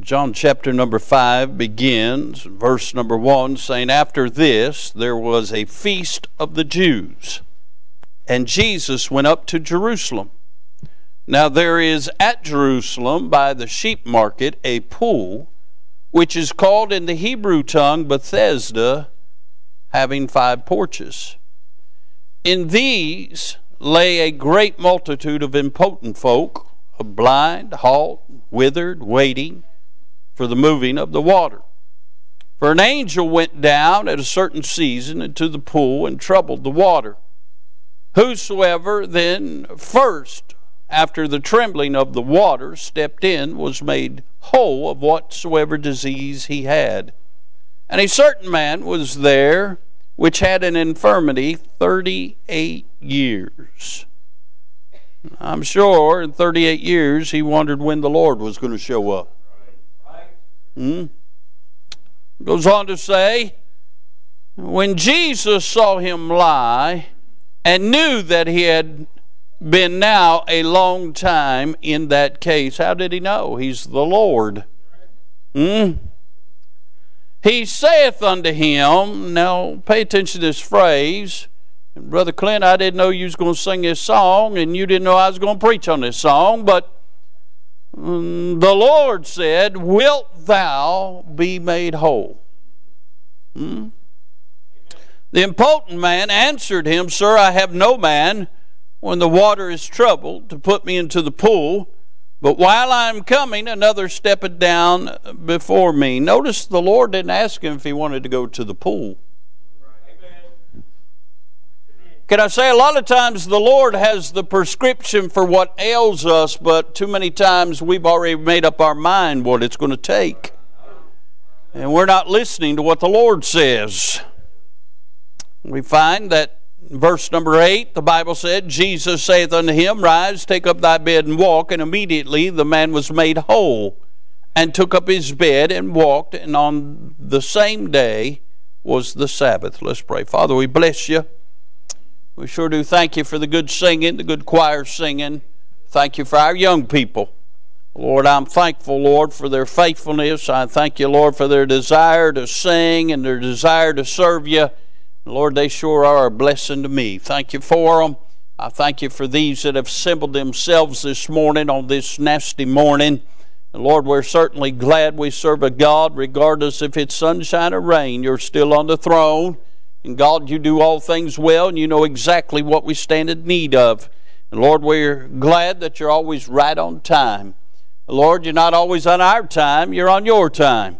John chapter number 5 begins, verse number 1, saying, After this there was a feast of the Jews, and Jesus went up to Jerusalem. Now there is at Jerusalem by the sheep market a pool, which is called in the Hebrew tongue Bethesda, having five porches. In these lay a great multitude of impotent folk, blind, halt, withered, waiting for the moving of the water. For an angel went down at a certain season into the pool and troubled the water. Whosoever then first, after the trembling of the water, stepped in was made whole of whatsoever disease he had. And a certain man was there which had an infirmity 38 years. I'm sure in 38 years he wondered when the Lord was going to show up. Hmm? Goes on to say, when Jesus saw him lie and knew that he had been now a long time in that case, how did he know? He's the Lord. Hmm? He saith unto him, now pay attention to this phrase. Brother Clint, I didn't know you was going to sing this song, and you didn't know I was going to preach on this song, but the Lord said, Wilt thou be made whole? Hmm? The impotent man answered him, Sir, I have no man when the water is troubled to put me into the pool, but while I am coming, another steppeth down before me. Notice the Lord didn't ask him if he wanted to go to the pool. Can I say a lot of times the Lord has the prescription for what ails us, but too many times we've already made up our mind what it's going to take. And we're not listening to what the Lord says. We find that verse number 8, the Bible said, Jesus saith unto him, Rise, take up thy bed and walk. And immediately the man was made whole and took up his bed and walked. And on the same day was the Sabbath. Let's pray. Father, we bless you. We sure do thank you for the good singing, the good choir singing. Thank you for our young people. Lord, I'm thankful, Lord, for their faithfulness. I thank you, Lord, for their desire to sing and their desire to serve you. Lord, they sure are a blessing to me. Thank you for them. I thank you for these that have assembled themselves this morning on this nasty morning. And Lord, we're certainly glad we serve a God, regardless if it's sunshine or rain. You're still on the throne. And God, you do all things well, and you know exactly what we stand in need of. And Lord, we're glad that you're always right on time. Lord, you're not always on our time, you're on your time.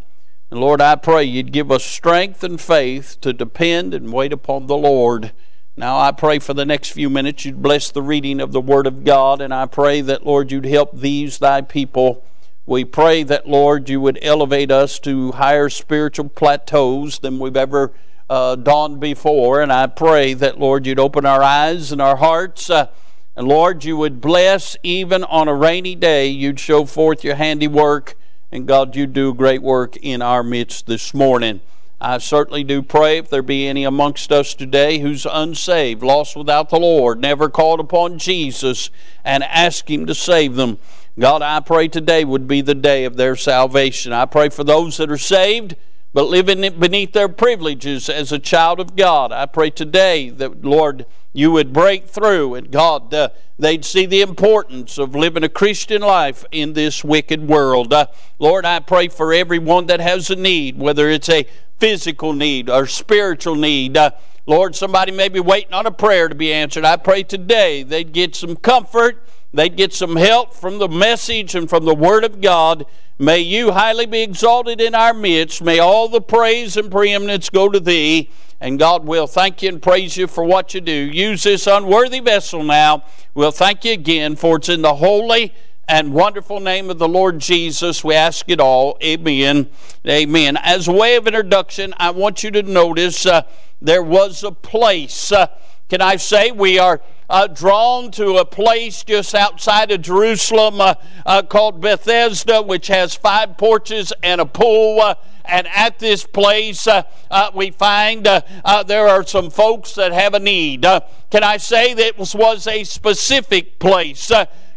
And Lord, I pray you'd give us strength and faith to depend and wait upon the Lord. Now I pray for the next few minutes you'd bless the reading of the Word of God, and I pray that, Lord, you'd help these thy people. We pray that, Lord, you would elevate us to higher spiritual plateaus than we've ever uh, dawned before. And I pray that, Lord, you'd open our eyes and our hearts. Uh, and Lord, you would bless even on a rainy day, you'd show forth your handiwork. And God, you do great work in our midst this morning. I certainly do pray if there be any amongst us today who's unsaved, lost without the Lord, never called upon Jesus and ask Him to save them. God, I pray today would be the day of their salvation. I pray for those that are saved but living beneath their privileges as a child of God. I pray today that, Lord, you would break through and God, uh, they'd see the importance of living a Christian life in this wicked world. Uh, Lord, I pray for everyone that has a need, whether it's a physical need or spiritual need. Uh, Lord, somebody may be waiting on a prayer to be answered. I pray today they'd get some comfort, they'd get some help from the message and from the Word of God May you highly be exalted in our midst. May all the praise and preeminence go to thee. And God will thank you and praise you for what you do. Use this unworthy vessel now. We'll thank you again, for it's in the holy and wonderful name of the Lord Jesus we ask it all. Amen. Amen. As a way of introduction, I want you to notice uh, there was a place. Uh, can I say we are uh, drawn to a place just outside of Jerusalem uh, uh, called Bethesda, which has five porches and a pool. Uh, and at this place, uh, uh, we find there are some folks that have a need. can I say that was, was a specific place?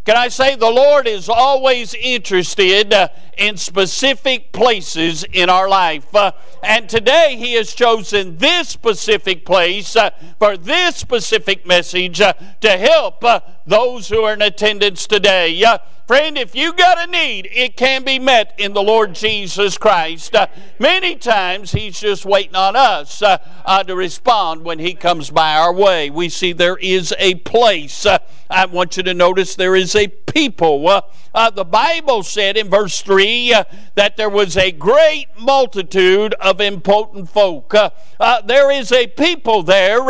Can I say the Lord is always interested uh, in specific places in our life. Uh, and today He has chosen this specific place uh, for this specific message to help those who are in attendance today. Friend, if you got a need, it can be met in the Lord Jesus Christ. Uh, many times He's just waiting on us uh, uh, to respond when He comes by our way. We see there is a place. Uh, I want you to notice there is a people. Uh, uh, the Bible said in verse 3 that there was a great multitude of impotent folk. there is a people there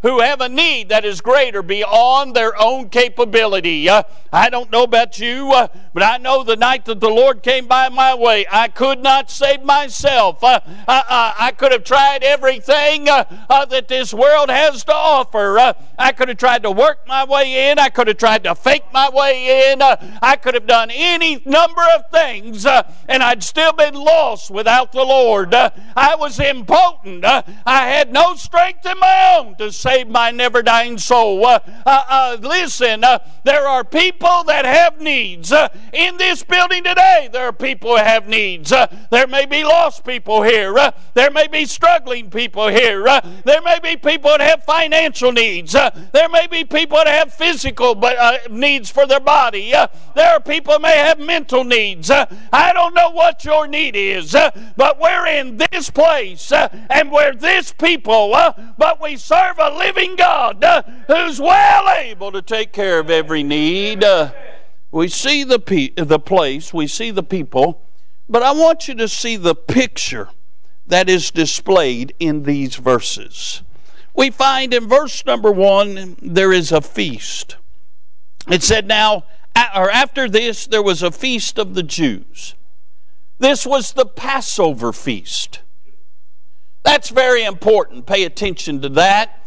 who have a need that is greater beyond their own capability. I don't know about you, uh, but I know the night that the Lord came by my way, I could not save myself. Uh, uh, uh I could have tried everything uh, that this world has to offer. I could have tried to work my way in, I could have tried to fake my way in, I could have done any number of things, and I'd still been lost without the Lord. I was impotent. I had no strength in my own to save my never dying soul. Uh, uh, uh, listen, uh, there are people that have needs. Uh, in this building today, there are people who have needs. Uh, there may be lost people here. Uh, there may be struggling people here. Uh, there may be people that have financial needs. Uh, there may be people that have physical needs for their body. there are people that may have mental needs. I don't know what your need is, but we're in this place and we're this people, but we serve a living God uh, who's well able to take care of every need. We see the, pe- the place, we see the people, but I want you to see the picture that is displayed in these verses. We find in verse number one, there is a feast. It said, Now, or after this, there was a feast of the Jews. This was the Passover feast. That's very important. Pay attention to that.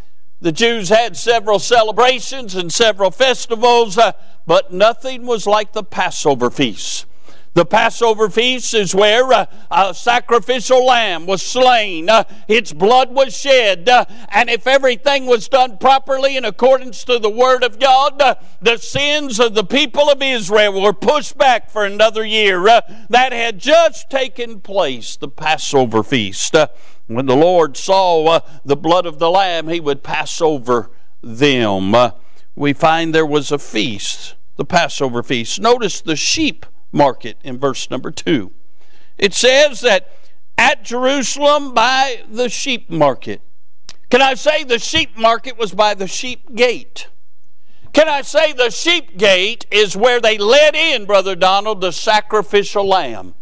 The Jews had several celebrations and several festivals, uh, but nothing was like the Passover feast. The Passover feast is where uh, a sacrificial lamb was slain, uh, its blood was shed, uh, and if everything was done properly in accordance to the Word of God, uh, the sins of the people of Israel were pushed back for another year. Uh, that had just taken place, the Passover feast. When the Lord saw uh, the blood of the Lamb, he would pass over them. Uh, we find there was a feast, the Passover feast. Notice the sheep market in verse number 2. It says that at Jerusalem by the sheep market. Can I say the sheep market was by the sheep gate? Can I say the sheep gate is where they let in, Brother Donald, the sacrificial lamb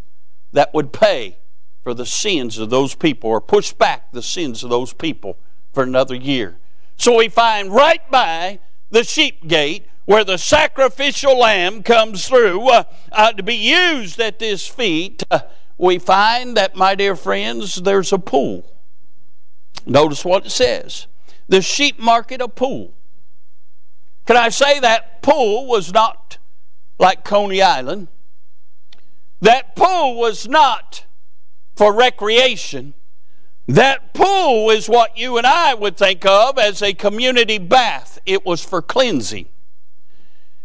that would pay for the sins of those people or push back the sins of those people for another year. So we find right by the sheep gate where the sacrificial lamb comes through uh, uh, to be used at this feast, uh, we find that, my dear friends, there's a pool. Notice what it says the sheep market a pool. Can I say that pool was not like Coney Island? That pool was not for recreation. That pool is what you and I would think of as a community bath. It was for cleansing.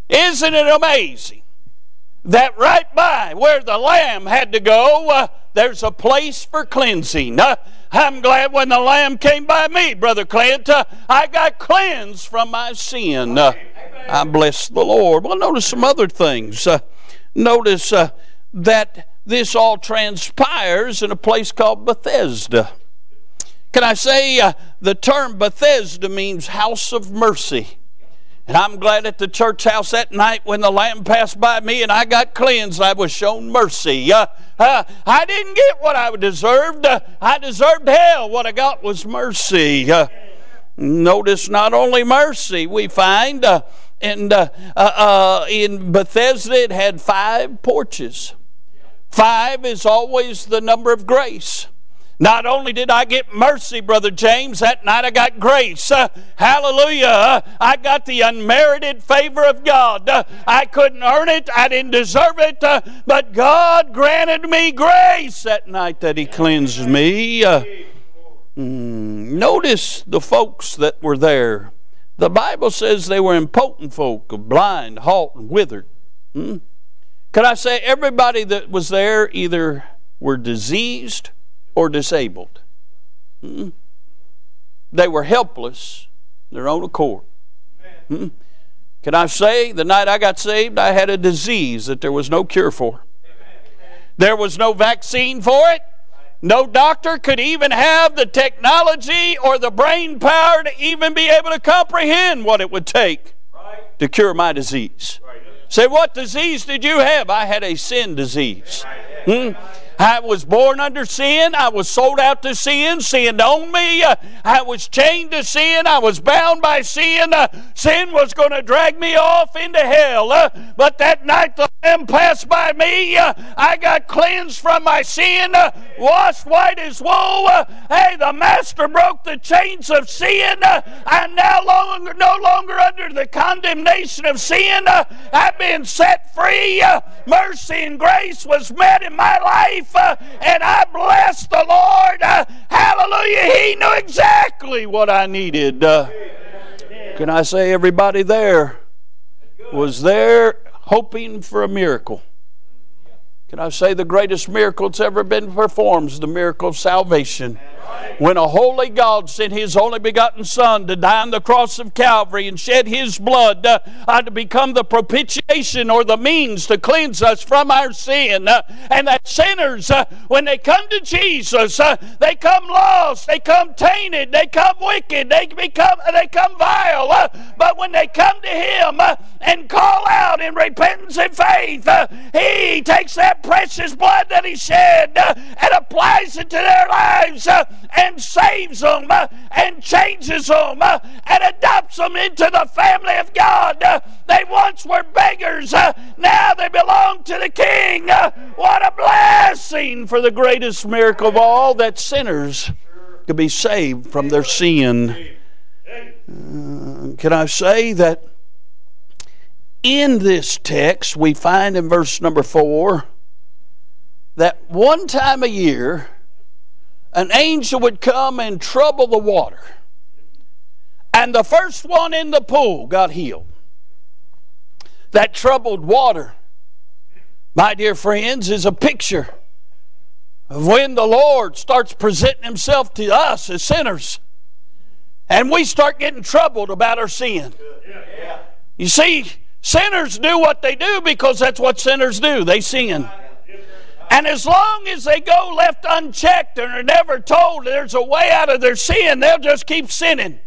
Isn't it amazing that right by where the lamb had to go, uh, there's a place for cleansing? Uh, I'm glad when the lamb came by me, Brother Clint, uh, I got cleansed from my sin. Uh, I bless the Lord. Well, notice some other things. Uh, notice uh, that this all transpires in a place called Bethesda. Can I say uh, the term Bethesda means house of mercy? And I'm glad at the church house that night when the lamb passed by me and I got cleansed, I was shown mercy. Uh, uh, I didn't get what I deserved. Uh, I deserved hell. What I got was mercy. Uh, notice not only mercy, we find uh, in, uh, in Bethesda it had five porches. Five is always the number of grace. Not only did I get mercy, Brother James, that night I got grace. Uh, hallelujah. I got the unmerited favor of God. Uh, I couldn't earn it, I didn't deserve it, uh, but God granted me grace that night that He cleansed me. Uh, mm, notice the folks that were there. The Bible says they were impotent folk, blind, halt, and withered. Hmm? Can I say everybody that was there either were diseased or disabled? Hmm? They were helpless, their own accord. Hmm? Can I say the night I got saved, I had a disease that there was no cure for? There was no vaccine for it. No doctor could even have the technology or the brain power to even be able to comprehend what it would take to cure my disease. Say, what disease did you have? I had a sin disease. Hmm? I was born under sin. I was sold out to sin. Sin owned me. I was chained to sin. I was bound by sin. Sin was going to drag me off into hell. But that night the Lamb passed by me. I got cleansed from my sin, washed white as wool. Hey, the Master broke the chains of sin. I'm now longer, no longer under the condemnation of sin. I've been set free. Mercy and grace was met in my life life, uh, and I bless the Lord. Uh, hallelujah. He knew exactly what I needed. Uh, can I say everybody there was there hoping for a miracle? Can I say the greatest miracle that's ever been performed is the miracle of salvation? When a holy God sent His only begotten Son to die on the cross of Calvary and shed His blood uh, to become the propitiation or the means to cleanse us from our sin. Uh, and that sinners, uh, when they come to Jesus, uh, they come lost, they come tainted, they come wicked, they become they come vile. Uh, but when they come to Him and call out in repentance and faith, He takes that precious blood that He shed and applies it to their lives and saves them uh, and changes them uh, and adopts them into the family of God. Uh, they once were beggars, now they belong to the King. What a blessing for the greatest miracle of all that sinners could be saved from their sin. Uh, can I say that in this text we find in verse number four that one time a year an angel would come and trouble the water. And the first one in the pool got healed. That troubled water, my dear friends, is a picture of when the Lord starts presenting Himself to us as sinners and we start getting troubled about our sin. You see, sinners do what they do because that's what sinners do. They sin. And as long as they go left unchecked and are never told there's a way out of their sin, they'll just keep sinning.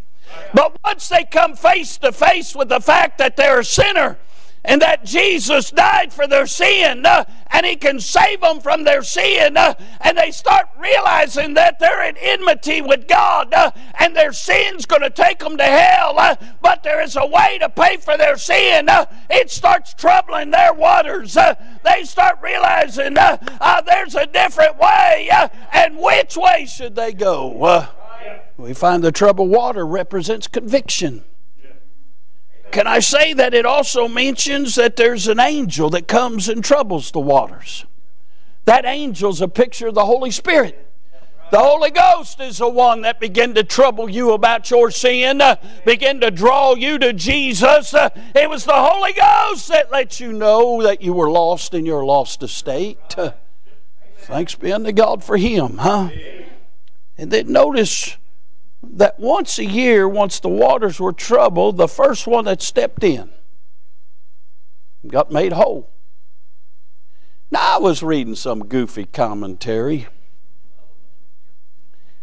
But once they come face to face with the fact that they're a sinner, and that Jesus died for their sin uh, and He can save them from their sin. Uh, and they start realizing that they're in enmity with God uh, and their sin's going to take them to hell. Uh, but there is a way to pay for their sin. Uh, it starts troubling their waters. Uh, they start realizing there's a different way. and which way should they go? we find the troubled water represents conviction. Can I say that it also mentions that there's an angel that comes and troubles the waters? That angel's a picture of the Holy Spirit. The Holy Ghost is the one that began to trouble you about your sin, uh, begin to draw you to Jesus. Uh, it was the Holy Ghost that let you know that you were lost in your lost estate. Uh, thanks be unto God for Him, huh? And then notice that once a year, once the waters were troubled, the first one that stepped in got made whole. Now, I was reading some goofy commentary.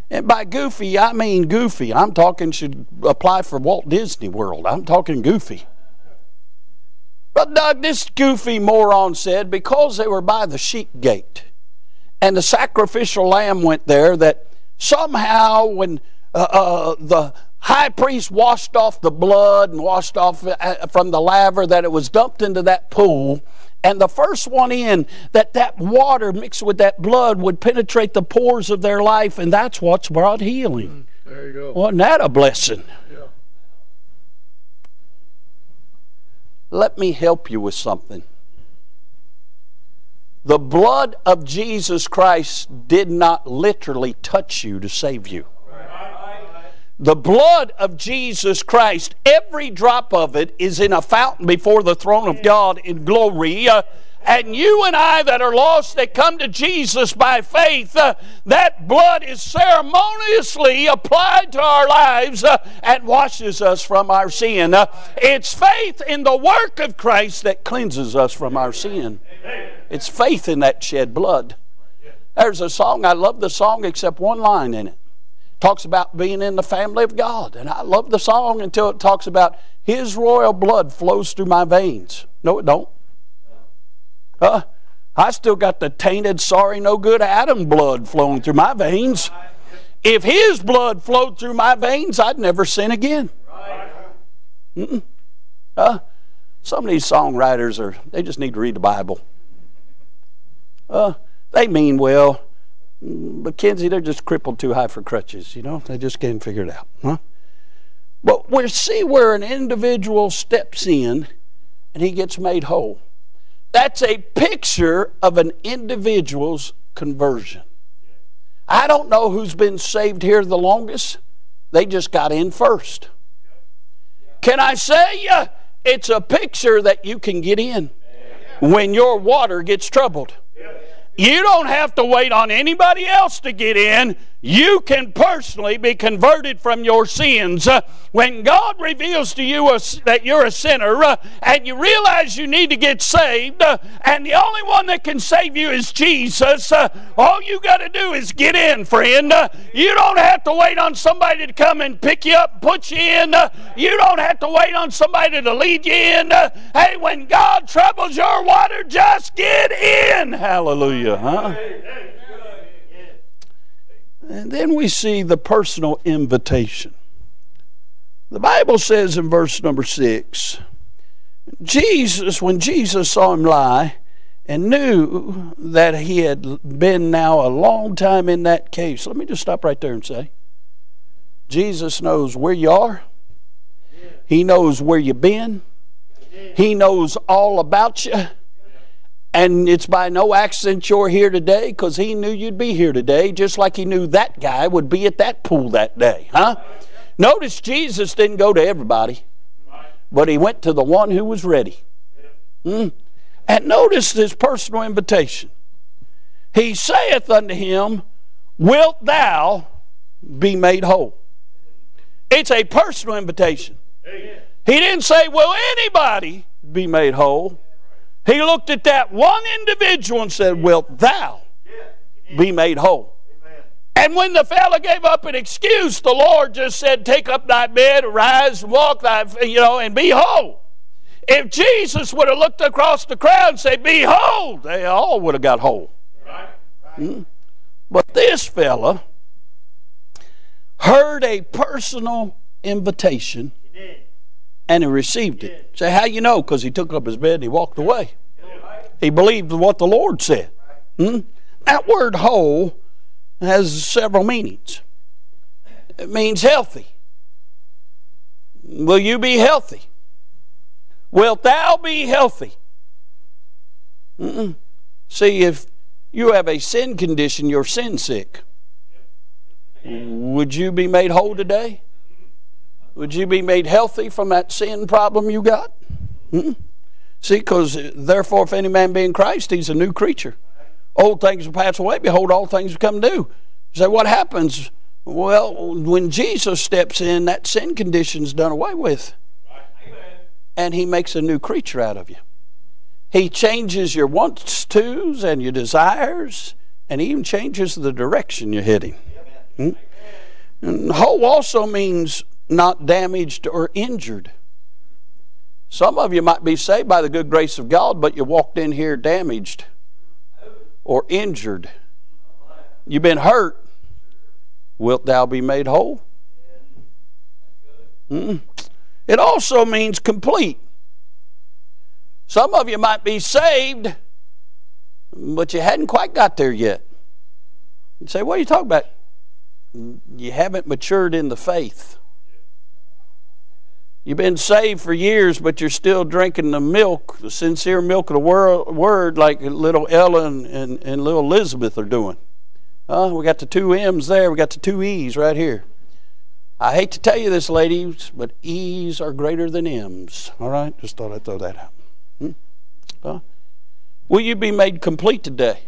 And by goofy, I mean goofy. I'm talking should apply for Walt Disney World. I'm talking goofy. But Doug, this goofy moron said because they were by the sheep gate and the sacrificial lamb went there, that somehow when uh, uh, the high priest washed off the blood and washed off uh, from the laver that it was dumped into that pool. And the first one in that that water mixed with that blood would penetrate the pores of their life and that's what's brought healing. Mm, there you go. Wasn't that a blessing? Yeah. let me help you with something. The blood of jesus christ did not literally touch you to save you The blood of Jesus Christ, every drop of it is in a fountain before the throne of God in glory. Uh, and you and I that are lost that come to Jesus by faith, uh, that blood is ceremoniously applied to our lives uh, and washes us from our sin. Uh, it's faith in the work of Christ that cleanses us from our sin. It's faith in that shed blood. There's a song, I love the song except one line in it. Talks about being in the family of God. And I love the song until it talks about His royal blood flows through my veins. No, it don't. Uh, I still got the tainted, sorry, no good Adam blood flowing through my veins. If his blood flowed through my veins, I'd never sin again. Uh, some of these songwriters are, they just need to read the Bible. Uh, they mean well, but Kenzie, they're just crippled too high for crutches, you know? They just can't figure it out. Huh? But we see where an individual steps in and he gets made whole. That's a picture of an individual's conversion. I don't know who's been saved here the longest. They just got in first. Can I say it's a picture that you can get in when your water gets troubled? You don't have to wait on anybody else to get in. You can personally be converted from your sins. Uh, when God reveals to you a, that you're a sinner uh, and you realize you need to get saved, uh, and the only one that can save you is Jesus, uh, all you got to do is get in, friend. Uh, you don't have to wait on somebody to come and pick you up put you in. Uh, you don't have to wait on somebody to lead you in. hey, when God troubles your water, just get in. Hallelujah. Huh? And then we see the personal invitation. The Bible says in verse number six Jesus, when Jesus saw him lie and knew that he had been now a long time in that case, let me just stop right there and say Jesus knows where you are, He knows where you've been, He knows all about you. And it's by no accident you're here today because he knew you'd be here today, just like he knew that guy would be at that pool that day. Huh? Notice Jesus didn't go to everybody, but he went to the one who was ready. Hmm? And notice this personal invitation. He saith unto him, Wilt thou be made whole? It's a personal invitation. He didn't say, Will anybody be made whole? He looked at that one individual and said, Wilt thou be made whole? And when the fellow gave up an excuse, the Lord just said, Take up thy bed, arise, and walk thy, you know, and be whole. If Jesus would have looked across the crowd and said, Behold, they all would have got whole. Hmm? But this fella heard a personal invitation and he received it. Say, how you know? Because he took up his bed and he walked away. He believed what the Lord said. Hmm? That word whole has several meanings. It means healthy. Will you be healthy? Wilt thou be healthy? Mm-mm. See, if you have a sin condition, you're sin sick. Would you be made whole today? Would you be made healthy from that sin problem you got? Hmm? See, because therefore, if any man be in Christ, he's a new creature. Old things will pass away. Behold, all things become new. You say, what happens? Well, when Jesus steps in, that sin condition's done away with. And he makes a new creature out of you. He changes your wants tos and your desires, and he even changes the direction you're heading. Hmm? And whole also means not damaged or injured. Some of you might be saved by the good grace of God, but you walked in here damaged or injured. You've been hurt. Wilt thou be made whole? Mm. It also means complete. Some of you might be saved, but you hadn't quite got there yet. You say, What are you talking about? You haven't matured in the faith. You've been saved for years, but you're still drinking the milk, the sincere milk of the word, like little Ellen and, and little Elizabeth are doing. Uh, we got the two M's there, we got the two E's right here. I hate to tell you this, ladies, but E's are greater than M's. All right? Just thought I'd throw that out. Hmm? Huh? Will you be made complete today?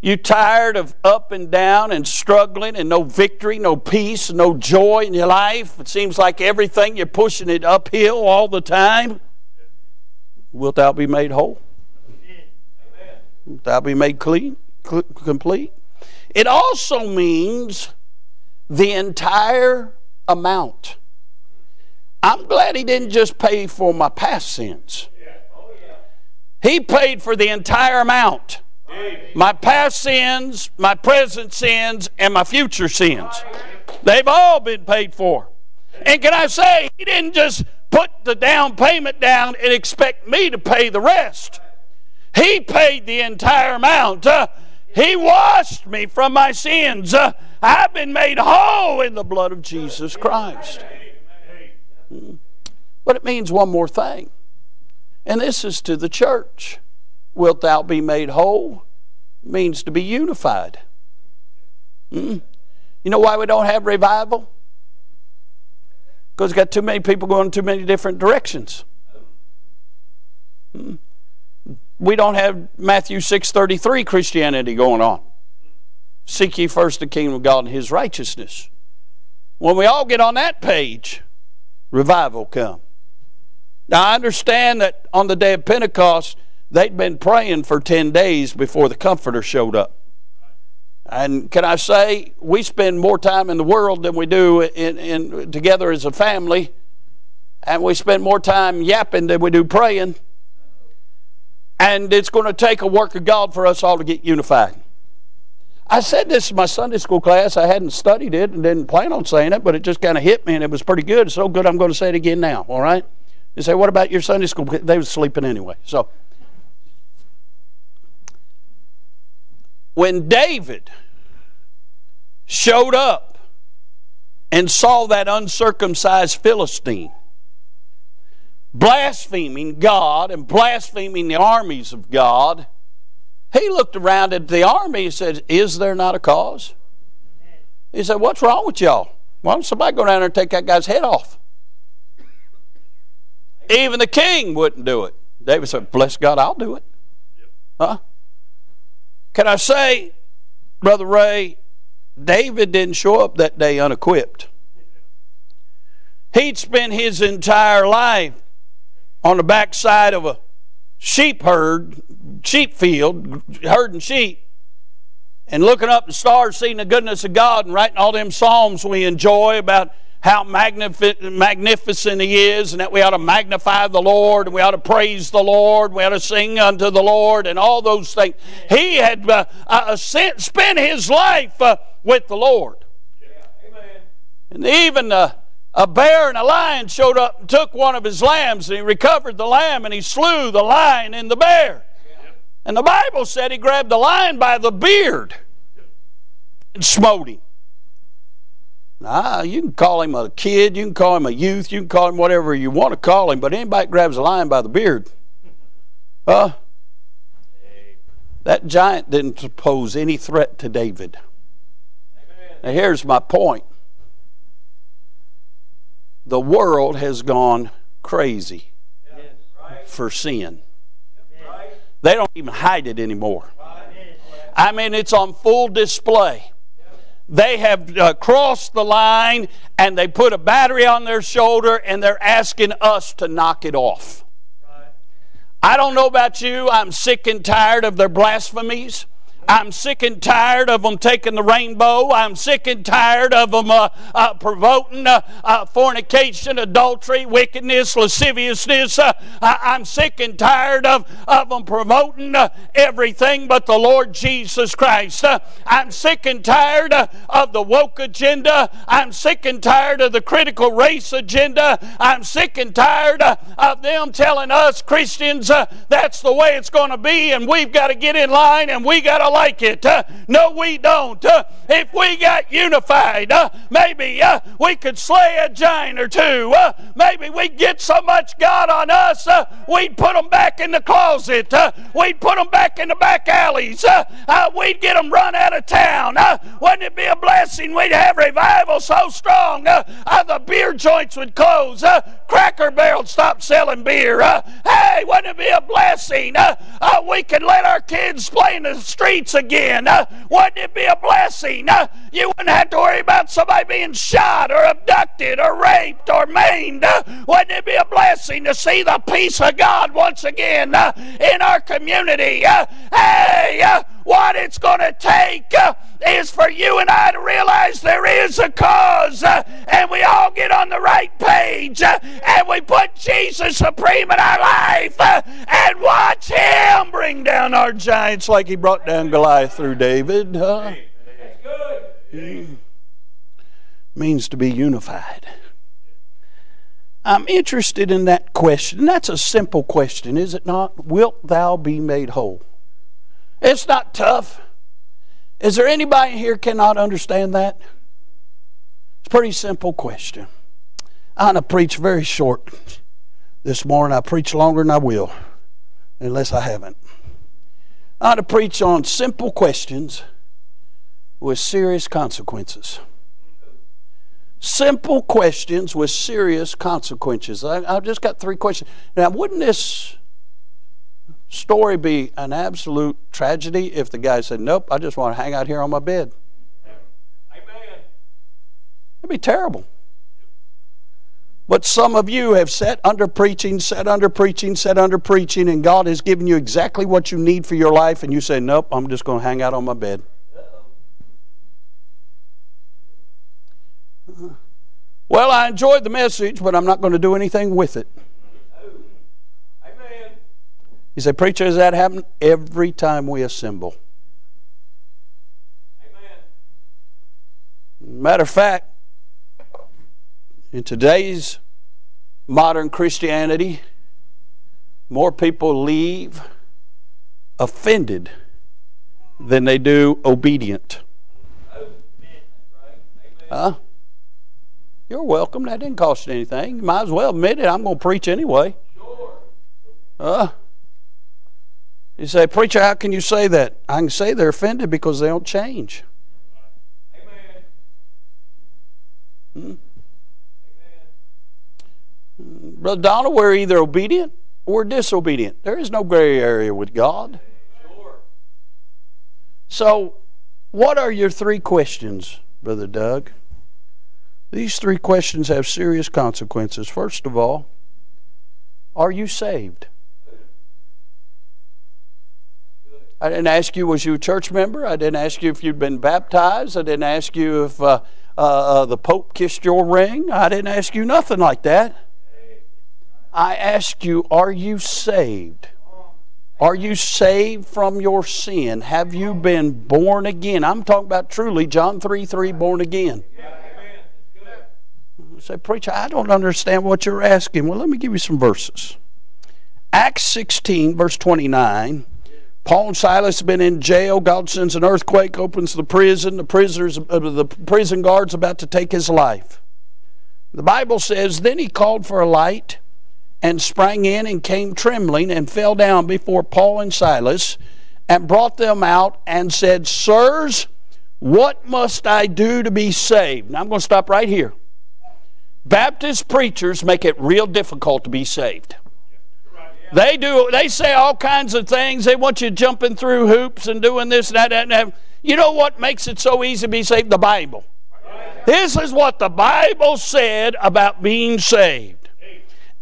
You tired of up and down and struggling and no victory, no peace, no joy in your life? It seems like everything you're pushing it uphill all the time. Wilt thou be made whole? Wilt thou be made clean, complete? It also means the entire amount. I'm glad he didn't just pay for my past sins. He paid for the entire amount. My past sins, my present sins, and my future sins. They've all been paid for. And can I say, He didn't just put the down payment down and expect me to pay the rest. He paid the entire amount. Uh, he washed me from my sins. Uh, I've been made whole in the blood of Jesus Christ. Hmm. But it means one more thing. And this is to the church. Wilt thou be made whole? Means to be unified. Mm-mm. You know why we don't have revival? Because we've got too many people going too many different directions. Mm-mm. We don't have Matthew 6.33 Christianity going on. Seek ye first the kingdom of God and his righteousness. When we all get on that page, revival come. Now, I understand that on the day of Pentecost, they'd been praying for 10 days before the Comforter showed up. And can I say, we spend more time in the world than we do in, in, together as a family. And we spend more time yapping than we do praying. And it's going to take a work of God for us all to get unified. I said this in my Sunday school class. I hadn't studied it and didn't plan on saying it, but it just kind of hit me and it was pretty good. So good, I'm going to say it again now, all right? You say, what about your Sunday school? They were sleeping anyway. So, when David showed up and saw that uncircumcised Philistine blaspheming God and blaspheming the armies of God, he looked around at the army and said, Is there not a cause? He said, What's wrong with y'all? Why don't somebody go down there and take that guy's head off? Even the king wouldn't do it. David said, Bless God, I'll do it. Huh? Can I say, Brother Ray, David didn't show up that day unequipped. He'd spent his entire life on the backside of a sheep herd, sheep field, herding sheep, and looking up the stars, seeing the goodness of God, and writing all them psalms we enjoy about how magnificent He is, and that we ought to magnify the Lord, and we ought to praise the Lord, we ought to sing unto the Lord, and all those things. He had uh, uh, spent His life uh, with the Lord. Yeah. And even uh, a bear and a lion showed up and took one of his lambs, and he recovered the lamb, and he slew the lion and the bear. Yeah. And the Bible said he grabbed the lion by the beard and smote him. Nah, you can call him a kid, you can call him a youth, you can call him whatever you want to call him, but anybody grabs a lion by the beard, huh? That giant didn't pose any threat to David. Now, here's my point the world has gone crazy for sin. They don't even hide it anymore. I mean, it's on full display they have uh, crossed the line and they put a battery on their shoulder and they're asking us to knock it off. Right. I don't know about you, I'm sick and tired of their blasphemies. I'm sick and tired of them taking the rainbow. I'm sick and tired of them uh, uh, provoking uh, uh fornication, adultery, wickedness, lasciviousness. Uh, I, am sick and tired of, of them promoting uh, everything but the Lord Jesus Christ. I'm sick and tired of the woke agenda. I'm sick and tired of the critical race agenda. I'm sick and tired of them telling us Christians that's the way it's going to be and we've got to get in line and we got to like it. Uh, no, we don't. Uh, if we got unified, uh, maybe uh, we could slay a giant or two. Uh, maybe we'd get so much God on us, uh, we'd put them back in the closet. we'd put them back in the back alleys. we'd get them run out of town. wouldn't it be a blessing? We'd have revival so strong, the beer joints would close. Cracker Barrel stop selling beer. hey, wouldn't it be a blessing? we could let our kids play in the streets again. Uh, wouldn't it be a blessing? Uh, you wouldn't have to worry about somebody being shot or abducted or raped or maimed. Uh, wouldn't it be a blessing to see the peace of God once again in our community? hey, what it's going to take is for you and I to realize there is a cause, and we all get on the right page, and we put Jesus supreme in our life, and bring down our giants like He brought down Goliath through David. Huh? Means to be unified. I'm interested in that question. That's a simple question, is it not? Wilt thou be made whole? It's not tough. Is there anybody here cannot understand that? It's a pretty simple question. I'm going to preach very short this morning. I preach longer than I will, unless I haven't. Going to preach on simple questions with serious consequences. Simple questions with serious consequences. I, have just got three questions. Now, wouldn't this story be an absolute tragedy if the guy said, Nope, I just want to hang out here on my bed? Amen. It'd be terrible. But some of you have sat under preaching, sat under preaching, sat under preaching, and God has given you exactly what you need for your life, and you say, Nope, I'm just going to hang out on my bed. Uh-huh. Well, I enjoyed the message, but I'm not going to do anything with it. Amen. You say, Preacher, does that happen every time we assemble? Amen. Matter of fact, in today's modern Christianity, more people leave offended than they do obedient. Huh? You're welcome. That didn't cost you anything. You might as well admit it. I'm going to preach anyway. Sure. Uh, you say, Preacher, how can you say that? I can say they're offended because they don't change. Hmm? Amen. Brother Donald, we're either obedient or disobedient. There is no gray area with God. So, what are your three questions, Brother Doug? These three questions have serious consequences. First of all, are you saved? I didn't ask you, was you a church member? I didn't ask you if you'd been baptized. I didn't ask you if uh, uh, uh, the Pope kissed your ring. I didn't ask you nothing like that. I ask you, are you saved? Are you saved from your sin? Have you been born again? I'm talking about truly John 3 3, born again. Say, Preacher, I don't understand what you're asking. Well, let me give you some verses. Acts 16, verse 29. Paul and Silas have been in jail. God sends an earthquake, opens the prison. The prisoners, uh, the prison guard's about to take his life. The Bible says, Then he called for a light and sprang in and came trembling and fell down before Paul and Silas and brought them out and said, Sirs, what must I do to be saved? Now I'm going to stop right here. Baptist preachers make it real difficult to be saved. They do. They say all kinds of things. They want you jumping through hoops and doing this and that and that. You know what makes it so easy to be saved? The Bible. This is what the Bible said about being saved.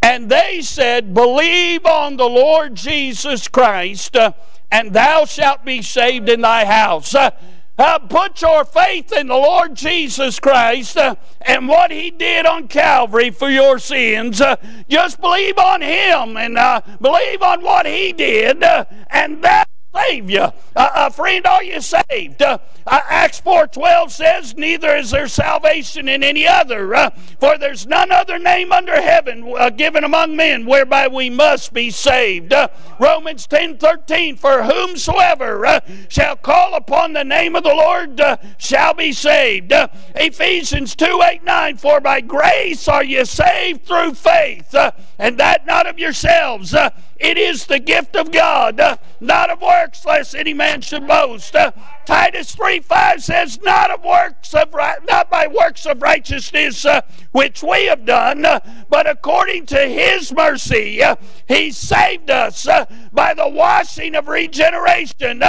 And they said, Believe on the Lord Jesus Christ, uh, and thou shalt be saved in thy house. Uh, uh, put your faith in the Lord Jesus Christ uh, and what He did on Calvary for your sins. Uh, just believe on Him and uh, believe on what He did, uh, and that save you. Uh, uh, friend, are you saved? Uh, uh Acts 4.12 says, Neither is there salvation in any other, uh, for there's none other name under heaven uh, given among men whereby we must be saved. Romans 10.13, For whomsoever shall call upon the name of the Lord shall be saved. Ephesians 2, 8, 9, For by grace are you saved through faith, and that not of yourselves. It is the gift of God, uh, not of works, lest any man should boast. Uh, Titus 3 5 says, Not of works of not by works of righteousness uh, which we have done, uh, but according to his mercy, uh, he saved us uh, by the washing of regeneration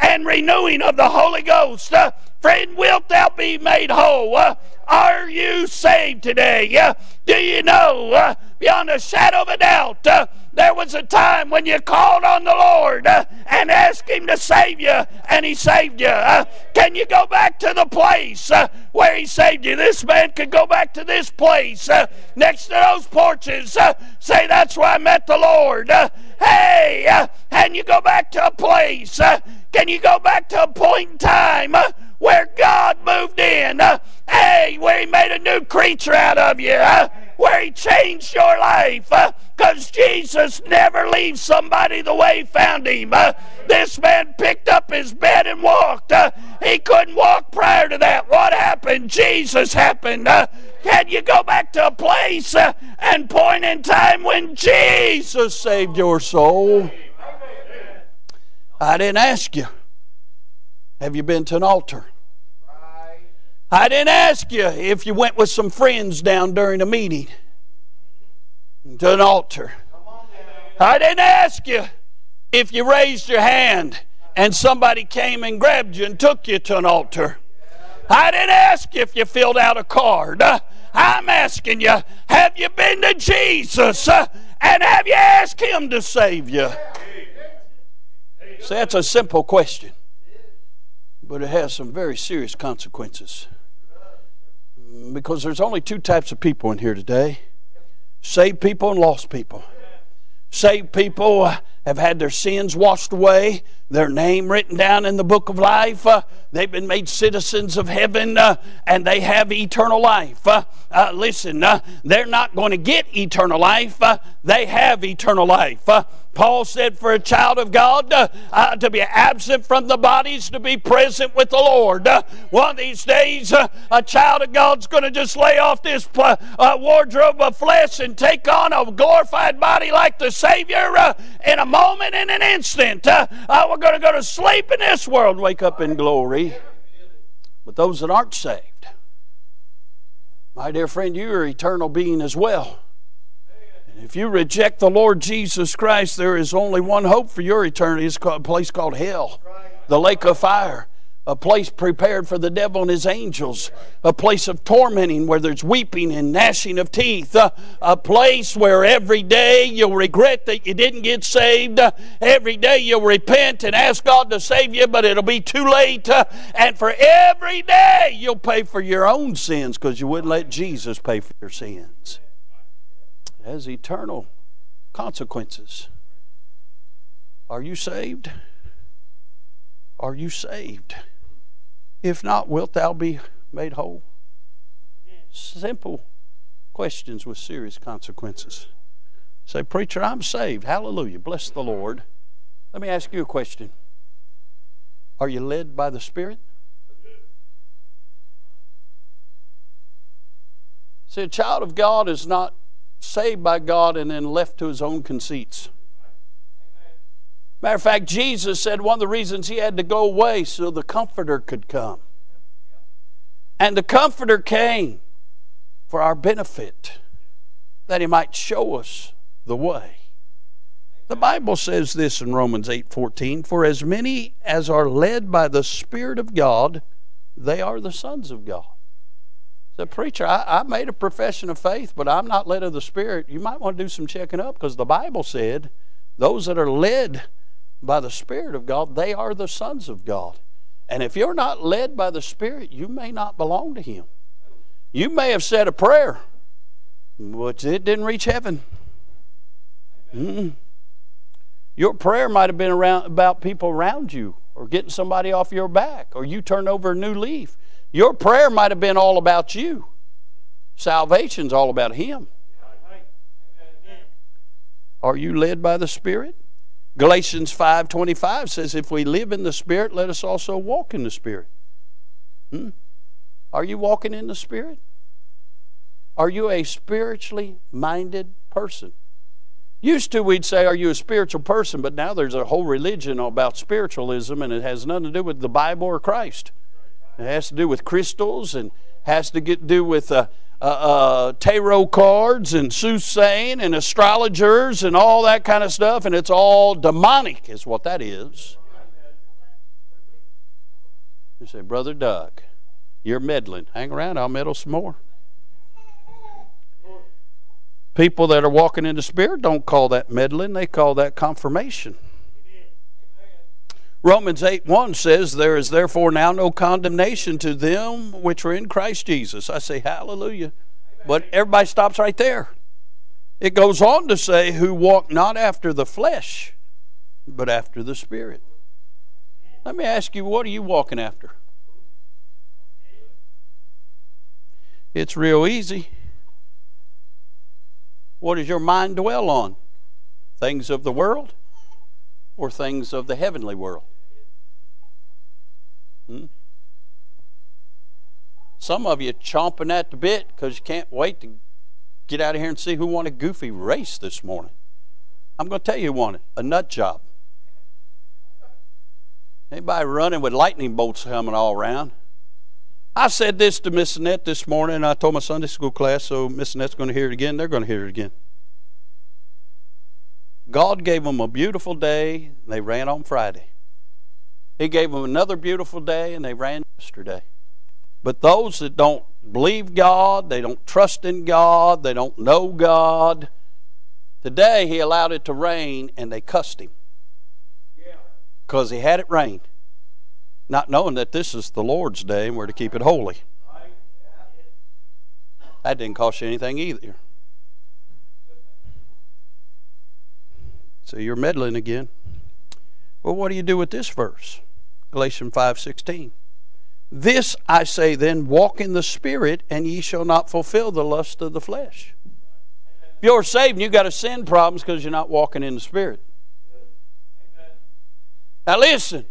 and renewing of the Holy Ghost. Friend, wilt thou be made whole? Are you saved today? Do you know, beyond a shadow of a doubt, there was a time when you called on the Lord uh, and asked Him to save you, and He saved you. Uh, can you go back to the place uh, where He saved you? This man could go back to this place uh, next to those porches. Uh, say, That's where I met the Lord. Uh, hey, can you go back to a place? can you go back to a point in time? where God moved in. Hey, where He made a new creature out of you. Where He changed your life. Because uh, Jesus never leaves somebody the way He found him. Uh, this man picked up his bed and walked. Uh, he couldn't walk prior to that. What happened? Jesus happened. Can you go back to a place and point in time when Jesus saved your soul? I didn't ask you. Have you been to an altar? I didn't ask you if you went with some friends down during a meeting to an altar. I didn't ask you if you raised your hand and somebody came and grabbed you and took you to an altar. I didn't ask you if you filled out a card. I'm asking you, have you been to Jesus and have you asked Him to save you? See, that's a simple question, but it has some very serious consequences because there's only two types of people in here today saved people and lost people. Saved people uh, have had their sins washed away, their name written down in the book of life. Uh, they've been made citizens of heaven, uh, and they have eternal life. Uh, uh listen, uh, they're not going to get eternal life, uh, they have eternal life. Paul said, for a child of God uh, uh, to be absent from the bodies, to be present with the Lord. Uh, one of these days, a child of God's going to just lay off this wardrobe of flesh and take on a glorified body like the Savior in a moment, in an instant. Uh, uh, we're going to go to sleep in this world, wake up in glory. But those that aren't saved, my dear friend, you are eternal being as well. If you reject the Lord Jesus Christ, there is only one hope for your eternity. It's a place called hell, the lake of fire, a place prepared for the devil and his angels, a place of tormenting where there's weeping and gnashing of teeth, a, a place where every day you'll regret that you didn't get saved. Uh, every day you'll repent and ask God to save you, but it'll be too late. Uh, and for every day you'll pay for your own sins because you wouldn't let Jesus pay for your sins has eternal consequences. Are you saved? Are you saved? If not, wilt thou be made whole? Simple questions with serious consequences. Say, Preacher, I'm saved. Hallelujah. Bless the Lord. Let me ask you a question Are you led by the Spirit? See, a child of God is not saved by God and then left to his own conceits. Matter of fact, Jesus said one of the reasons he had to go away so the Comforter could come. And the Comforter came for our benefit, that he might show us the way. The Bible says this in Romans 8:14, "For as many as are led by the Spirit of God, they are the sons of God." So, Preacher, I, I made a profession of faith, but I'm not led of the Spirit. You might want to do some checking up because the Bible said those that are led by the Spirit of God, they are the sons of God. And if you're not led by the Spirit, you may not belong to Him. You may have said a prayer, but it didn't reach heaven. Mm-mm. Your prayer might have been around, about people around you or getting somebody off your back or you turn over a new leaf. Your prayer might have been all about you. Salvation's all about Him. Are you led by the Spirit? Galatians 5:25 says if we live in the spirit let us also walk in the spirit. Hmm? Are you walking in the spirit? Are you a spiritually minded person? Used to, we'd say, Are you a spiritual person? But now there's a whole religion about spiritualism, and it has nothing to do with the Bible or Christ. It has to do with crystals and has to get do with uh, uh, uh, tarot cards and soothsaying and astrologers and all that kind of stuff, and it's all demonic, is what that is. You say, Brother Doug, you're meddling. Hang around, I'll meddle some more. People that are walking in the Spirit don't call that meddling, they call that confirmation. Romans 8 1 says, There is therefore now no condemnation to them which are in Christ Jesus. I say, Hallelujah. But everybody stops right there. It goes on to say, Who walk not after the flesh, but after the Spirit. Let me ask you, what are you walking after? It's real easy. What does your mind dwell on? Things of the world or things of the heavenly world? Hmm? Some of you chomping at the bit because you can't wait to get out of here and see who won a goofy race this morning. I'm going to tell you who won it a nut job. Anybody running with lightning bolts coming all around? I said this to Miss Annette this morning. I told my Sunday school class, so Miss Annette's going to hear it again. They're going to hear it again. God gave them a beautiful day, and they ran on Friday. He gave them another beautiful day, and they ran yesterday. But those that don't believe God, they don't trust in God, they don't know God, today He allowed it to rain, and they cussed Him because He had it rain not knowing that this is the Lord's day and we're to keep it holy. That didn't cost you anything either. So you're meddling again. Well, what do you do with this verse? Galatians 5:16. This I say then, walk in the spirit, and ye shall not fulfill the lust of the flesh. If you're saved and you got a sin problems because you're not walking in the spirit. Now listen,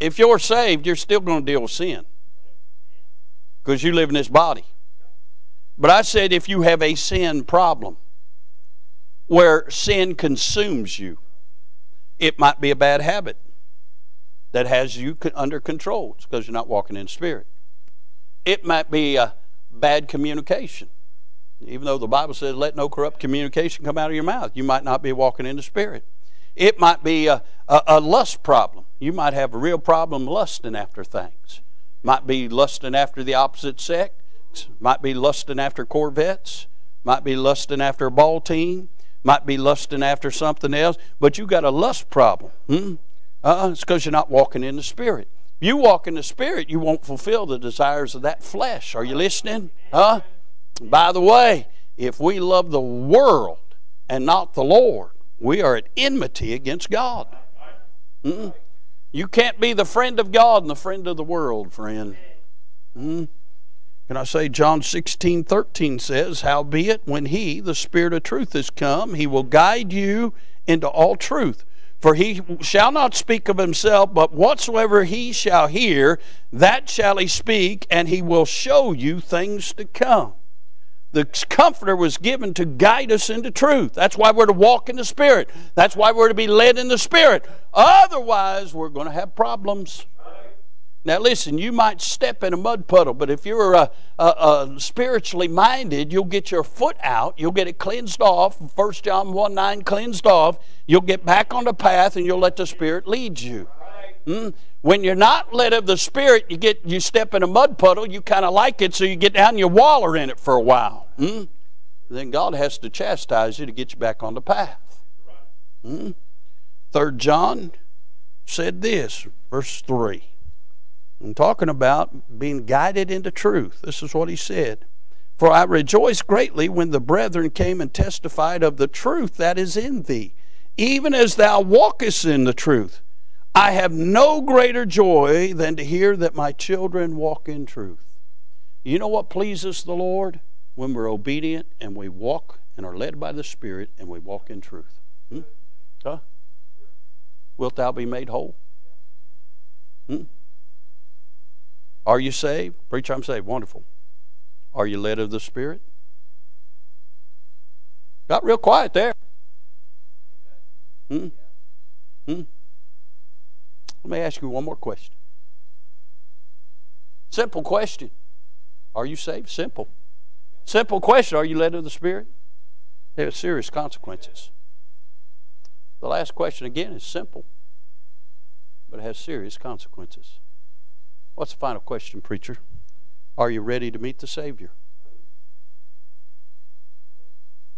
if you're saved, you're still going to deal with sin because you live in this body. But I said if you have a sin problem where sin consumes you, it might be a bad habit that has you under control because you're not walking in spirit. It might be a bad communication. Even though the Bible says, let no corrupt communication come out of your mouth, you might not be walking in the spirit. It might be a, a, a lust problem. You might have a real problem lusting after things. Might be lusting after the opposite sex. Might be lusting after Corvettes. Might be lusting after a ball team. Might be lusting after something else. But you got a lust problem. Hmm? Uh-uh, it's because you're not walking in the Spirit. You walk in the Spirit, you won't fulfill the desires of that flesh. Are you listening? Huh? By the way, if we love the world and not the Lord, we are at enmity against God. Mm-mm. You can't be the friend of God and the friend of the world, friend. Mm. Can I say John 16, 13 says, Howbeit, when he, the Spirit of truth, is come, he will guide you into all truth. For he shall not speak of himself, but whatsoever he shall hear, that shall he speak, and he will show you things to come. The Comforter was given to guide us into truth. That's why we're to walk in the Spirit. That's why we're to be led in the Spirit. Otherwise, we're going to have problems. Now, listen, you might step in a mud puddle, but if you're uh, uh, uh, spiritually minded, you'll get your foot out, you'll get it cleansed off. 1 John 1 9 cleansed off. You'll get back on the path and you'll let the Spirit lead you. Mm? When you're not led of the Spirit, you get you step in a mud puddle, you kind of like it, so you get down and you waller in it for a while. Hmm? Then God has to chastise you to get you back on the path. Hmm? Third John said this, verse 3. I'm talking about being guided into truth. This is what he said. For I rejoiced greatly when the brethren came and testified of the truth that is in thee even as thou walkest in the truth. I have no greater joy than to hear that my children walk in truth. You know what pleases the Lord? When we're obedient and we walk and are led by the Spirit and we walk in truth. Hmm? Huh? Wilt thou be made whole? Hmm? Are you saved? Preacher, I'm saved. Wonderful. Are you led of the Spirit? Got real quiet there. Hmm? Hmm? Let me ask you one more question. Simple question. Are you saved? Simple. Simple question. Are you led of the Spirit? There are serious consequences. The last question again is simple, but it has serious consequences. What's the final question, preacher? Are you ready to meet the Savior?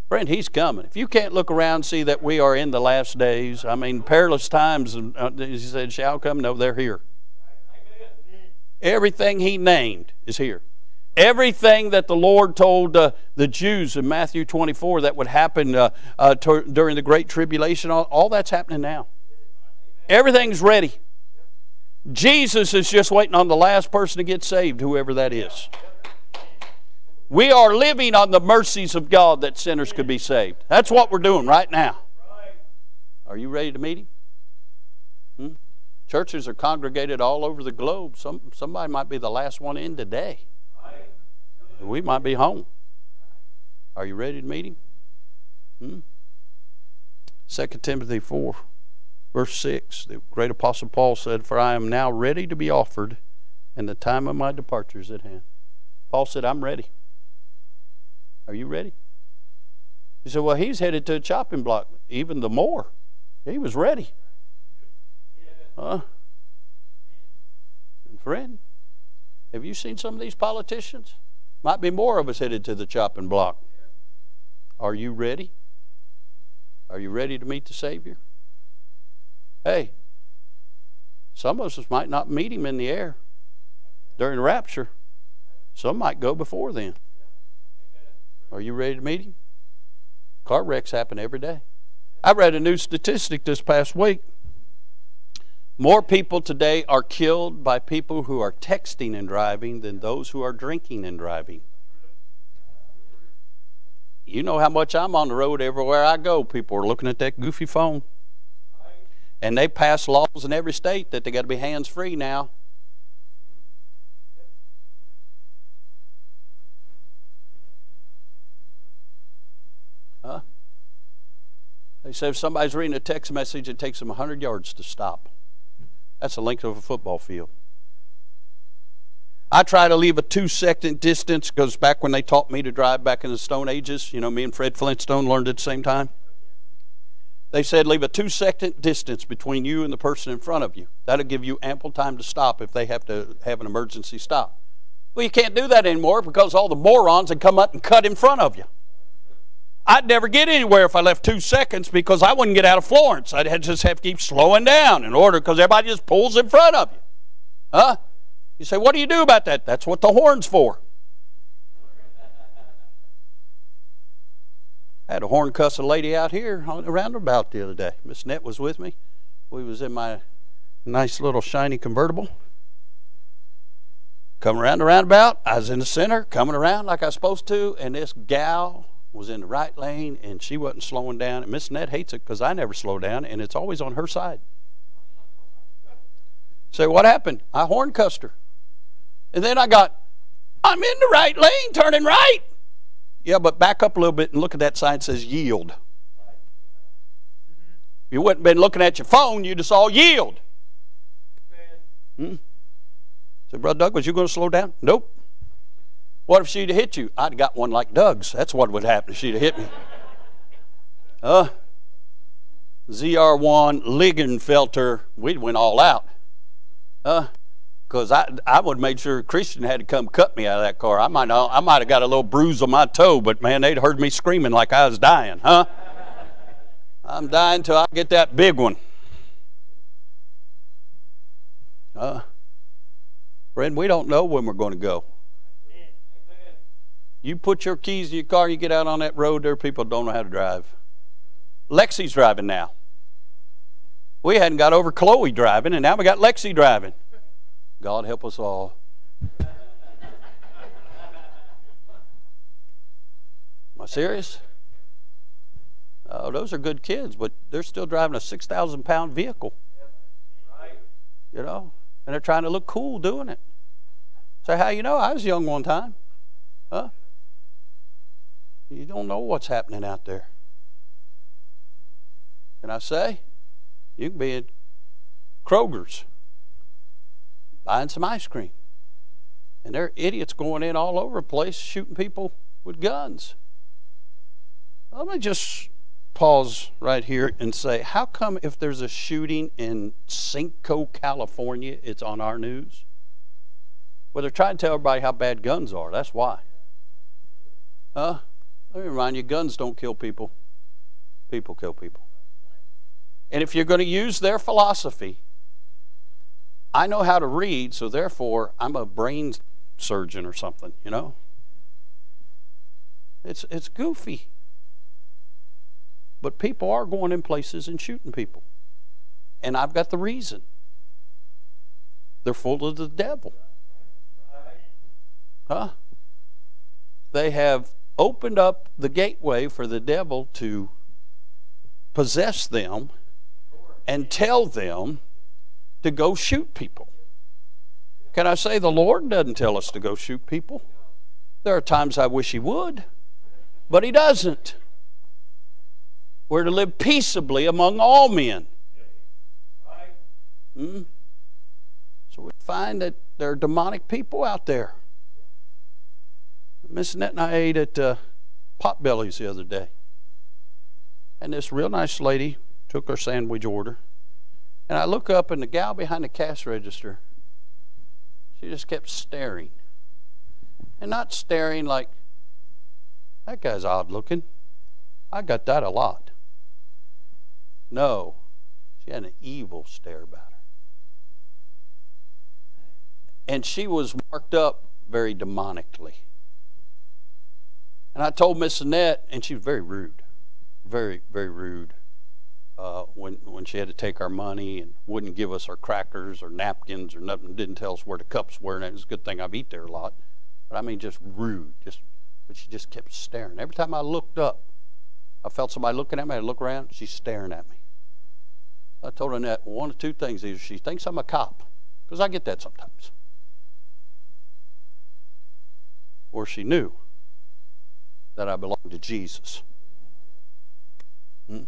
Friend, He's coming. If you can't look around and see that we are in the last days, I mean, perilous times, uh, He said, shall come. No, they're here. Everything He named is here. Everything that the Lord told uh, the Jews in Matthew 24 that would happen uh, uh, to, during the Great Tribulation, all, all that's happening now. Everything's ready. Jesus is just waiting on the last person to get saved, whoever that is. We are living on the mercies of God that sinners could be saved. That's what we're doing right now. Are you ready to meet Him? Hmm? Churches are congregated all over the globe. Some, somebody might be the last one in today. We might be home. Are you ready to meet Him? Hmm? 2 Timothy 4, verse 6. The great apostle Paul said, For I am now ready to be offered, and the time of my departure is at hand. Paul said, I'm ready. Are you ready? He said, Well, he's headed to a chopping block. Even the more. He was ready. Huh? And friend, have you seen some of these politicians? Might be more of us headed to the chopping block. Are you ready? Are you ready to meet the Savior? Hey, some of us might not meet him in the air during rapture. Some might go before then. Are you ready to meet him? Car wrecks happen every day. I read a new statistic this past week. More people today are killed by people who are texting and driving than those who are drinking and driving. You know how much I'm on the road everywhere I go. People are looking at that goofy phone. And they pass laws in every state that they got to be hands free now. Huh? They say if somebody's reading a text message, it takes them 100 yards to stop. That's the length of a football field. I try to leave a two second distance because back when they taught me to drive back in the Stone Ages, you know, me and Fred Flintstone learned at the same time. They said leave a two second distance between you and the person in front of you. That'll give you ample time to stop if they have to have an emergency stop. Well, you can't do that anymore because all the morons had come up and cut in front of you. I'd never get anywhere if I left two seconds because I wouldn't get out of Florence. I'd just have to keep slowing down in order because everybody just pulls in front of you. Huh? You say, what do you do about that? That's what the horn's for. I had a horn cuss a lady out here on the roundabout the other day. Miss Net was with me. We was in my nice little shiny convertible. Coming around the roundabout, I was in the center, coming around like I was supposed to, and this gal was in the right lane and she wasn't slowing down. And Miss Net hates it because I never slow down and it's always on her side. Say, so what happened? I horn cussed her. And then I got, I'm in the right lane, turning right. Yeah, but back up a little bit and look at that sign that says yield. If you wouldn't have been looking at your phone, you'd have saw yield. Hmm? Say, Brother Douglas, you going to slow down? Nope. What if she'd have hit you? I'd got one like Doug's. That's what would happen if she'd have hit me. Uh, ZR1 Lingenfelter, we'd went all out. Uh, because I, I would have made sure Christian had to come cut me out of that car. I might, I might have got a little bruise on my toe, but man, they'd heard me screaming like I was dying, huh? I'm dying till I get that big one. Uh, friend, we don't know when we're going to go. You put your keys in your car, you get out on that road, there are people don't know how to drive. Lexi's driving now. We hadn't got over Chloe driving, and now we got Lexi driving. God help us all. Am I serious? Oh, those are good kids, but they're still driving a 6,000 pound vehicle. You know? And they're trying to look cool doing it. Say, how you know? I was young one time. Huh? You don't know what's happening out there. Can I say? You can be at Kroger's buying some ice cream. And there are idiots going in all over the place shooting people with guns. Let me just pause right here and say how come if there's a shooting in Cinco, California, it's on our news? Well, they're trying to tell everybody how bad guns are. That's why. Huh? Let me remind you guns don't kill people, people kill people. And if you're going to use their philosophy, I know how to read, so therefore I'm a brain surgeon or something, you know? It's, it's goofy. But people are going in places and shooting people. And I've got the reason. They're full of the devil. Huh? They have opened up the gateway for the devil to possess them and tell them to go shoot people. Can I say the Lord doesn't tell us to go shoot people? There are times I wish He would, but He doesn't. We're to live peaceably among all men. Hmm? So we find that there are demonic people out there. Miss Annette and I ate at uh, Potbelly's the other day. And this real nice lady took our sandwich order. And I look up, and the gal behind the cash register, she just kept staring. And not staring like, that guy's odd looking. I got that a lot. No, she had an evil stare about her. And she was marked up very demonically. And I told Miss Annette, and she was very rude, very, very rude uh, when when she had to take our money and wouldn't give us our crackers or napkins or nothing. Didn't tell us where the cups were, and it was a good thing I've eat there a lot. But I mean, just rude. Just but she just kept staring. Every time I looked up, I felt somebody looking at me. I look around, she's staring at me. I told her that one of two things: either she thinks I'm a cop, because I get that sometimes, or she knew that I belong to Jesus. Hmm?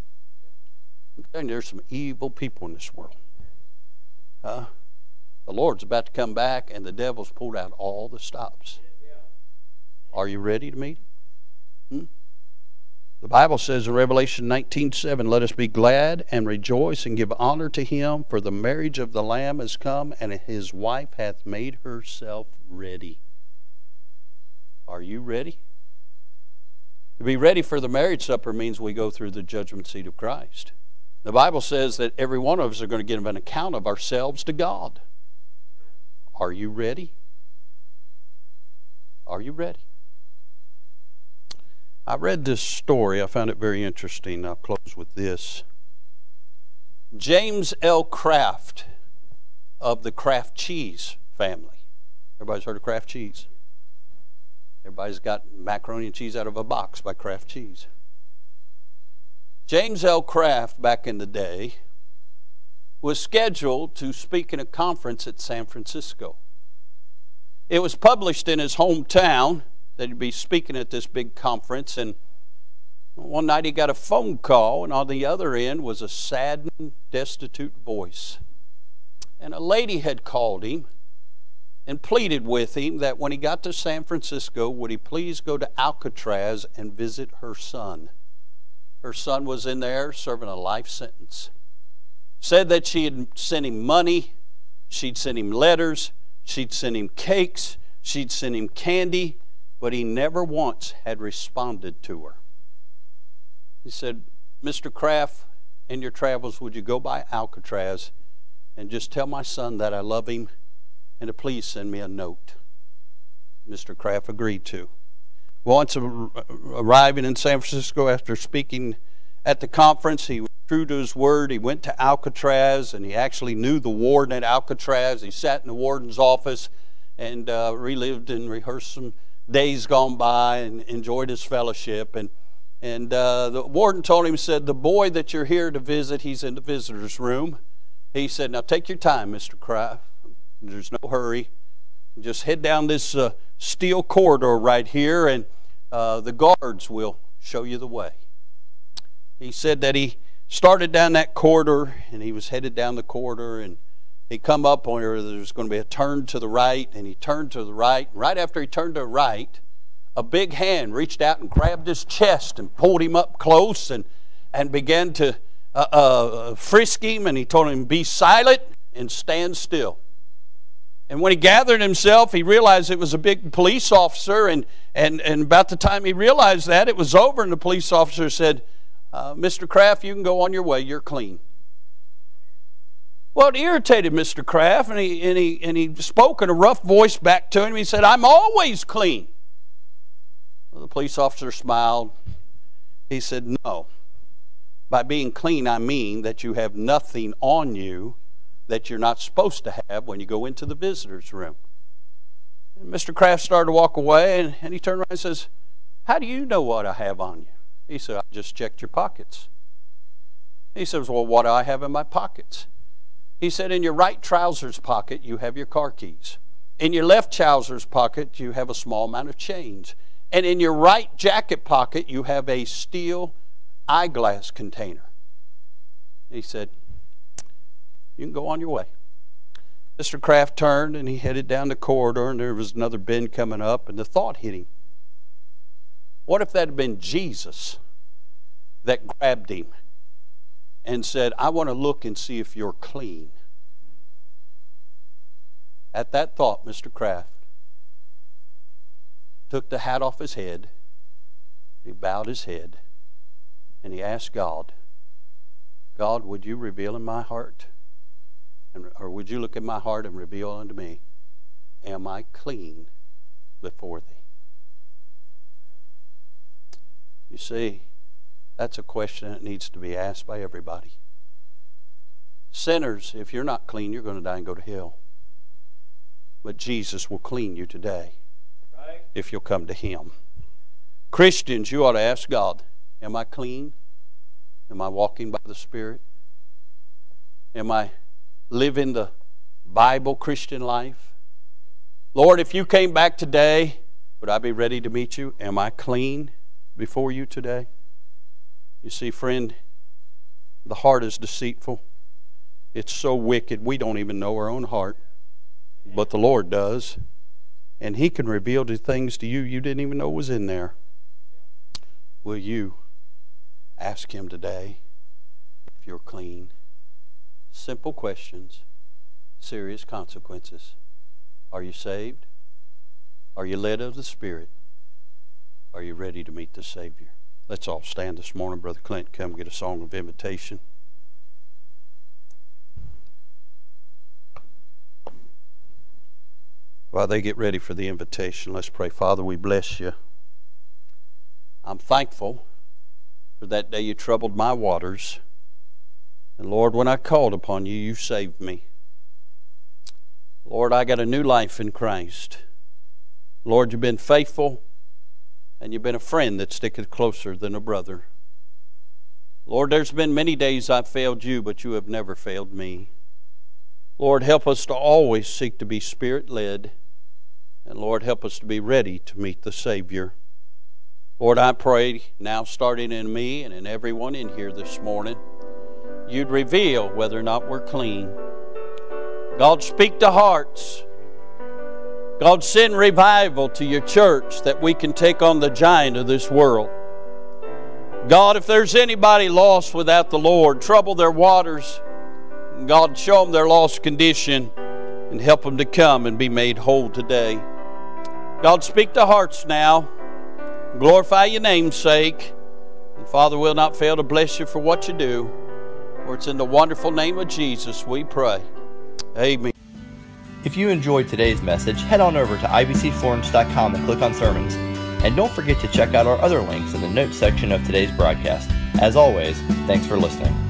You, there's some evil people in this world. Uh, the Lord's about to come back, and the devil's pulled out all the stops. Are you ready to meet? Hmm? The Bible says in Revelation 19:7, "Let us be glad and rejoice and give honor to him, for the marriage of the Lamb is come, and his wife hath made herself ready." Are you ready? To be ready for the marriage supper means we go through the judgment seat of Christ. The Bible says that every one of us are going to give an account of ourselves to God. Are you ready? Are you ready? I read this story. I found it very interesting. I'll close with this. James L. Kraft of the Kraft Cheese family. Everybody's heard of Kraft Cheese? Everybody's got macaroni and cheese out of a box by Kraft Cheese. James L. Kraft, back in the day, was scheduled to speak in a conference at San Francisco. It was published in his hometown that he'd be speaking at this big conference, and one night he got a phone call, and on the other end was a saddened, destitute voice. And a lady had called him and pleaded with him that when he got to San Francisco, would he please go to Alcatraz and visit her son. Her son was in there serving a life sentence. Said that she had sent him money, she'd sent him letters, she'd sent him cakes, she'd sent him candy, but he never once had responded to her. He said, Mr. Kraft, in your travels, would you go by Alcatraz and just tell my son that I love him and to please send me a note. Mr. Kraft agreed to. Once arriving in San Francisco after speaking at the conference, he was true to his word. He went to Alcatraz and he actually knew the warden at Alcatraz. He sat in the warden's office and uh, relived and rehearsed some days gone by and enjoyed his fellowship. And, and uh, the warden told him, said, The boy that you're here to visit, he's in the visitor's room. He said, Now take your time, Mr. Kraft. There's no hurry. Just head down this uh, steel corridor right here, and uh, the guards will show you the way. He said that he started down that corridor, and he was headed down the corridor, and he come up on where there's going to be a turn to the right, and he turned to the right. Right after he turned to the right, a big hand reached out and grabbed his chest and pulled him up close and, and began to uh, uh, frisk him, and he told him, Be silent and stand still. And when he gathered himself, he realized it was a big police officer. And, and, and about the time he realized that, it was over, and the police officer said, uh, Mr. Kraft, you can go on your way. You're clean. Well, it irritated Mr. Kraft, and he, and, he, and he spoke in a rough voice back to him. He said, I'm always clean. Well, the police officer smiled. He said, No. By being clean, I mean that you have nothing on you that you're not supposed to have when you go into the visitor's room. And Mr. Kraft started to walk away, and, and he turned around and says, How do you know what I have on you? He said, I just checked your pockets. He says, Well, what do I have in my pockets? He said, In your right trousers pocket, you have your car keys. In your left trousers pocket, you have a small amount of change. And in your right jacket pocket, you have a steel eyeglass container. He said, you can go on your way. Mr. Kraft turned and he headed down the corridor, and there was another bend coming up, and the thought hit him. What if that had been Jesus that grabbed him and said, I want to look and see if you're clean? At that thought, Mr. Kraft took the hat off his head, he bowed his head, and he asked God, God, would you reveal in my heart? And, or would you look at my heart and reveal unto me, Am I clean before thee? You see, that's a question that needs to be asked by everybody. Sinners, if you're not clean, you're going to die and go to hell. But Jesus will clean you today right. if you'll come to Him. Christians, you ought to ask God, Am I clean? Am I walking by the Spirit? Am I living the Bible Christian life? Lord, if you came back today, would I be ready to meet you? Am I clean before you today? You see, friend, the heart is deceitful. It's so wicked, we don't even know our own heart. But the Lord does. And He can reveal the things to you you didn't even know was in there. Will you ask Him today if you're clean? Simple questions, serious consequences. Are you saved? Are you led of the Spirit? Are you ready to meet the Savior? Let's all stand this morning. Brother Clint, come get a song of invitation. While they get ready for the invitation, let's pray. Father, we bless you. I'm thankful for that day you troubled my waters. And Lord, when I called upon you, you saved me. Lord, I got a new life in Christ. Lord, you've been faithful, and you've been a friend that sticketh closer than a brother. Lord, there's been many days I've failed you, but you have never failed me. Lord, help us to always seek to be spirit led. And Lord, help us to be ready to meet the Savior. Lord, I pray now, starting in me and in everyone in here this morning you'd reveal whether or not we're clean. God, speak to hearts. God, send revival to your church that we can take on the giant of this world. God, if there's anybody lost without the Lord, trouble their waters. God, show them their lost condition and help them to come and be made whole today. God, speak to hearts now. Glorify your name's sake. And Father, will not fail to bless you for what you do. For it's in the wonderful name of Jesus we pray. Amen. If you enjoyed today's message, head on over to ibcflorence.com and click on sermons. And don't forget to check out our other links in the notes section of today's broadcast. As always, thanks for listening.